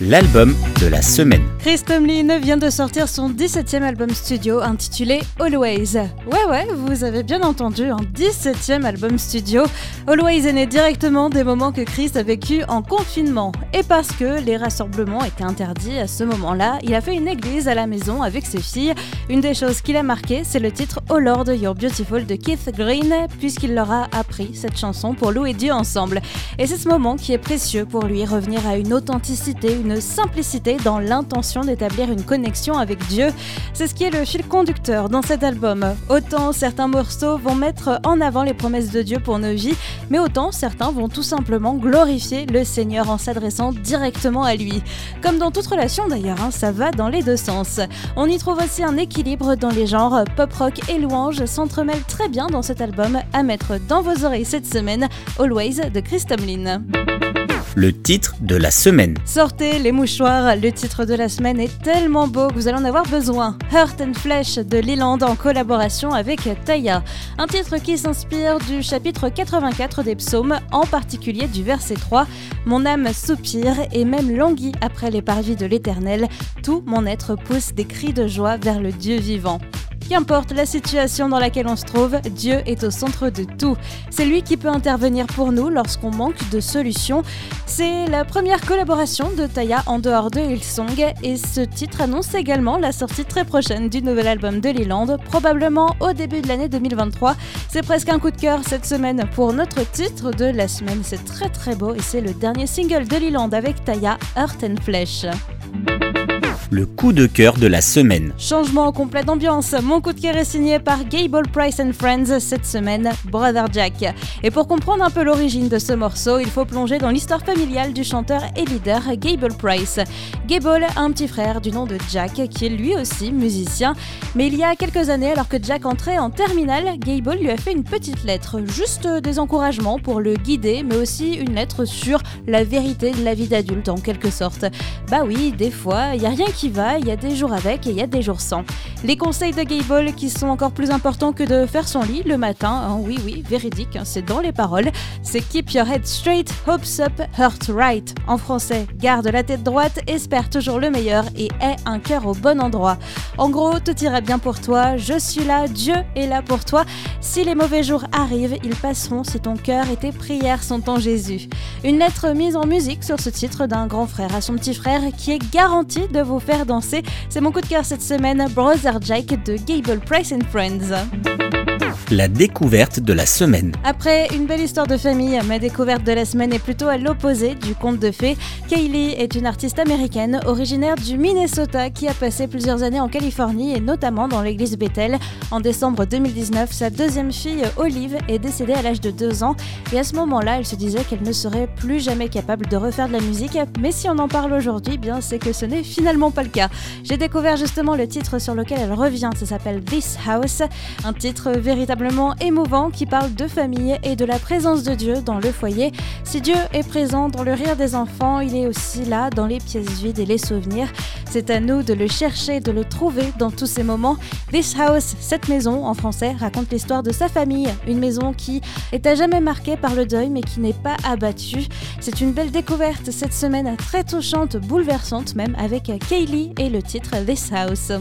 l'album de la semaine. Chris Tomlin vient de sortir son 17e album studio intitulé Always. Ouais ouais, vous avez bien entendu, un 17e album studio. Always est né directement des moments que Chris a vécu en confinement. Et parce que les rassemblements étaient interdits à ce moment-là, il a fait une église à la maison avec ses filles. Une des choses qu'il a marqué, c'est le titre Oh Lord You're Beautiful de Keith Green, puisqu'il leur a appris cette chanson pour louer Dieu ensemble. Et c'est ce moment qui est précieux pour lui, revenir à une authenticité, une simplicité dans l'intention d'établir une connexion avec Dieu. C'est ce qui est le fil conducteur dans cet album. Autant certains morceaux vont mettre en avant les promesses de Dieu pour nos vies, mais autant certains vont tout simplement glorifier le Seigneur en s'adressant directement à lui. Comme dans toute relation d'ailleurs, hein, ça va dans les deux sens. On y trouve aussi un équilibre dans les genres pop rock et louange s'entremêlent très bien dans cet album à mettre dans vos oreilles cette semaine, Always de Chris Tomlin le titre de la semaine. Sortez les mouchoirs, le titre de la semaine est tellement beau que vous allez en avoir besoin. Heart and Flesh de Leland en collaboration avec Taya. Un titre qui s'inspire du chapitre 84 des psaumes, en particulier du verset 3. Mon âme soupire et même languit après les parvis de l'éternel. Tout mon être pousse des cris de joie vers le Dieu vivant. Qu'importe la situation dans laquelle on se trouve, Dieu est au centre de tout. C'est lui qui peut intervenir pour nous lorsqu'on manque de solutions. C'est la première collaboration de Taya en dehors de Hillsong et ce titre annonce également la sortie très prochaine du nouvel album de Leland, probablement au début de l'année 2023. C'est presque un coup de cœur cette semaine pour notre titre de la semaine. C'est très très beau et c'est le dernier single de Leland avec Taya, Earth and Flesh le coup de cœur de la semaine. Changement complet d'ambiance, mon coup de cœur est signé par Gable Price and Friends cette semaine, Brother Jack. Et pour comprendre un peu l'origine de ce morceau, il faut plonger dans l'histoire familiale du chanteur et leader Gable Price. Gable a un petit frère du nom de Jack qui est lui aussi musicien, mais il y a quelques années, alors que Jack entrait en terminale, Gable lui a fait une petite lettre, juste des encouragements pour le guider, mais aussi une lettre sur la vérité de la vie d'adulte en quelque sorte. Bah oui, des fois, il n'y a rien qui va, il y a des jours avec et il y a des jours sans. Les conseils de Gable qui sont encore plus importants que de faire son lit le matin, hein, oui oui, véridique, hein, c'est dans les paroles, c'est Keep your head straight, hopes up, heart right. En français, garde la tête droite, espère toujours le meilleur et aie un cœur au bon endroit. En gros, tout ira bien pour toi, je suis là, Dieu est là pour toi. Si les mauvais jours arrivent, ils passeront si ton cœur et tes prières sont en Jésus. Une lettre mise en musique sur ce titre d'un grand frère à son petit frère qui est garanti de vous faire danser. C'est mon coup de cœur cette semaine, Brother Jake de Gable Price and Friends la découverte de la semaine. Après une belle histoire de famille, ma découverte de la semaine est plutôt à l'opposé du conte de fées. Kaylee est une artiste américaine originaire du Minnesota qui a passé plusieurs années en Californie et notamment dans l'église Bethel. En décembre 2019, sa deuxième fille, Olive, est décédée à l'âge de 2 ans et à ce moment-là, elle se disait qu'elle ne serait plus jamais capable de refaire de la musique. Mais si on en parle aujourd'hui, bien c'est que ce n'est finalement pas le cas. J'ai découvert justement le titre sur lequel elle revient, ça s'appelle This House, un titre véritablement émouvant qui parle de famille et de la présence de Dieu dans le foyer. Si Dieu est présent dans le rire des enfants, il est aussi là dans les pièces vides et les souvenirs. C'est à nous de le chercher, de le trouver dans tous ces moments. This House, cette maison en français, raconte l'histoire de sa famille, une maison qui est à jamais marquée par le deuil mais qui n'est pas abattue. C'est une belle découverte cette semaine, très touchante, bouleversante même, avec Kaylee et le titre This House.